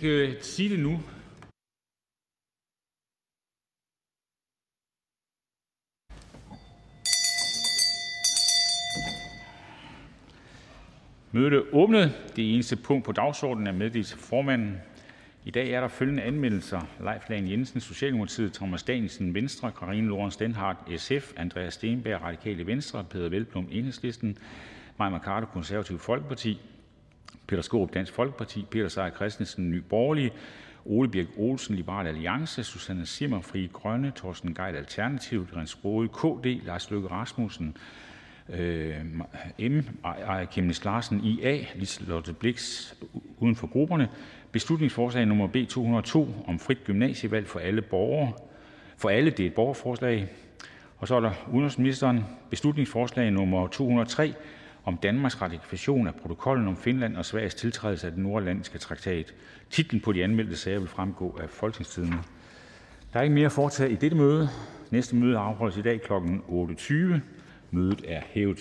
skal sige det nu. Mødet er åbnet. Det eneste punkt på dagsordenen er meddelelse til formanden. I dag er der følgende anmeldelser: Leif Lahn Jensen (Socialdemokratiet), Thomas Danielsen (Venstre), Karina Lorenz Denhardt, (SF), Andreas Steenberg (Radikale Venstre), Peder Velblom, (Enhedslisten), Maja Mercado (Konservative Folkeparti), Peter Skaarup (Dansk Folkeparti), Peter Seier Christensen Ny Borgerlige), Ole Birk Olesen (Liberal Alliance), Susanne Zimmer Fri Grønne), Torsten Gejl Alternativ, Jens Rohde (KD), Lars Løkke Rasmussen øh, (M), Aaja Chemnitz Larsen (IA), Liselott Blixt (uden for grupperne): Beslutningsforslag nr. B 202 om frit gymnasievalg for alle (borgerforslag). Udenrigsministeren: Beslutningsforslag nr. B 203 om Danmarks ratifikation af protokollen om Finlands og Sveriges tiltrædelse af Den Nordatlantiske Traktat. Titler på de anmeldte sager vil fremgå af Folketingstidende Der er ikke mere at foretage i dette møde. Næste møde afholdes i dag kl. 8.20. Mødet er hævet.